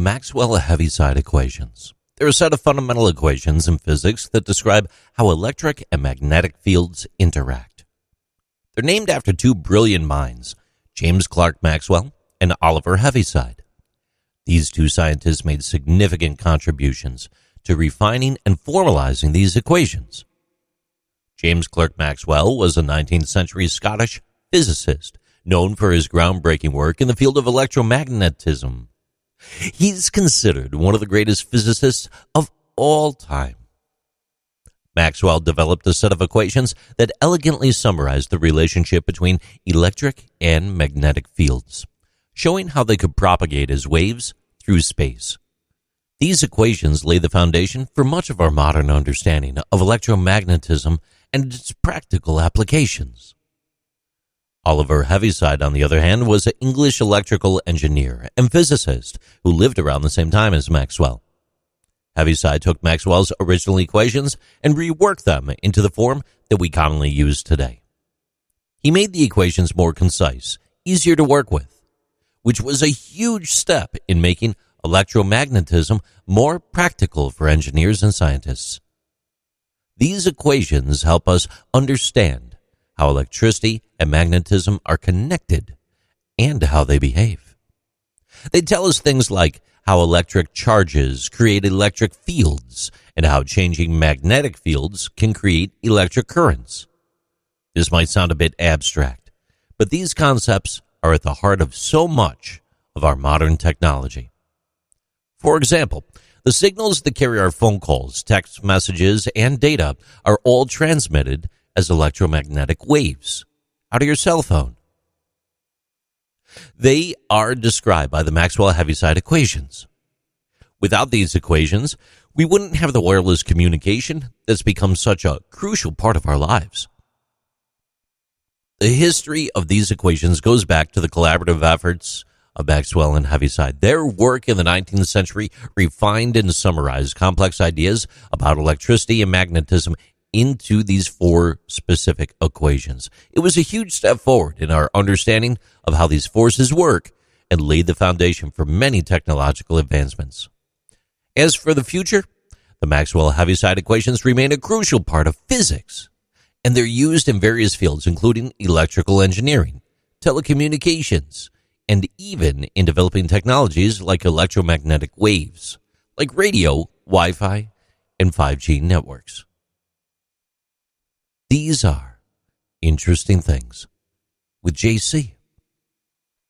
The Maxwell Heaviside Equations. They're a set of fundamental equations in physics that describe how electric and magnetic fields interact. They're named after two brilliant minds, James Clerk Maxwell and Oliver Heaviside. These two scientists made significant contributions to refining and formalizing these equations. James Clerk Maxwell was a 19th century Scottish physicist known for his groundbreaking work in the field of electromagnetism. He's considered one of the greatest physicists of all time. Maxwell developed a set of equations that elegantly summarized the relationship between electric and magnetic fields, showing how they could propagate as waves through space. These equations lay the foundation for much of our modern understanding of electromagnetism and its practical applications. Oliver Heaviside, on the other hand, was an English electrical engineer and physicist who lived around the same time as Maxwell. Heaviside took Maxwell's original equations and reworked them into the form that we commonly use today. He made the equations more concise, easier to work with, which was a huge step in making electromagnetism more practical for engineers and scientists. These equations help us understand how electricity and magnetism are connected, and how they behave. They tell us things like how electric charges create electric fields and how changing magnetic fields can create electric currents. This might sound a bit abstract, but these concepts are at the heart of so much of our modern technology. For example, the signals that carry our phone calls, text messages, and data are all transmitted as electromagnetic waves out of your cell phone. They are described by the Maxwell Heaviside equations. Without these equations, we wouldn't have the wireless communication that's become such a crucial part of our lives. The history of these equations goes back to the collaborative efforts of Maxwell and Heaviside. Their work in the 19th century refined and summarized complex ideas about electricity and magnetism into these four specific equations. It was a huge step forward in our understanding of how these forces work and laid the foundation for many technological advancements. As for the future, the Maxwell Heaviside equations remain a crucial part of physics, and they're used in various fields, including electrical engineering, telecommunications, and even in developing technologies like electromagnetic waves, like radio, Wi Fi, and 5G networks. These are interesting things with JC.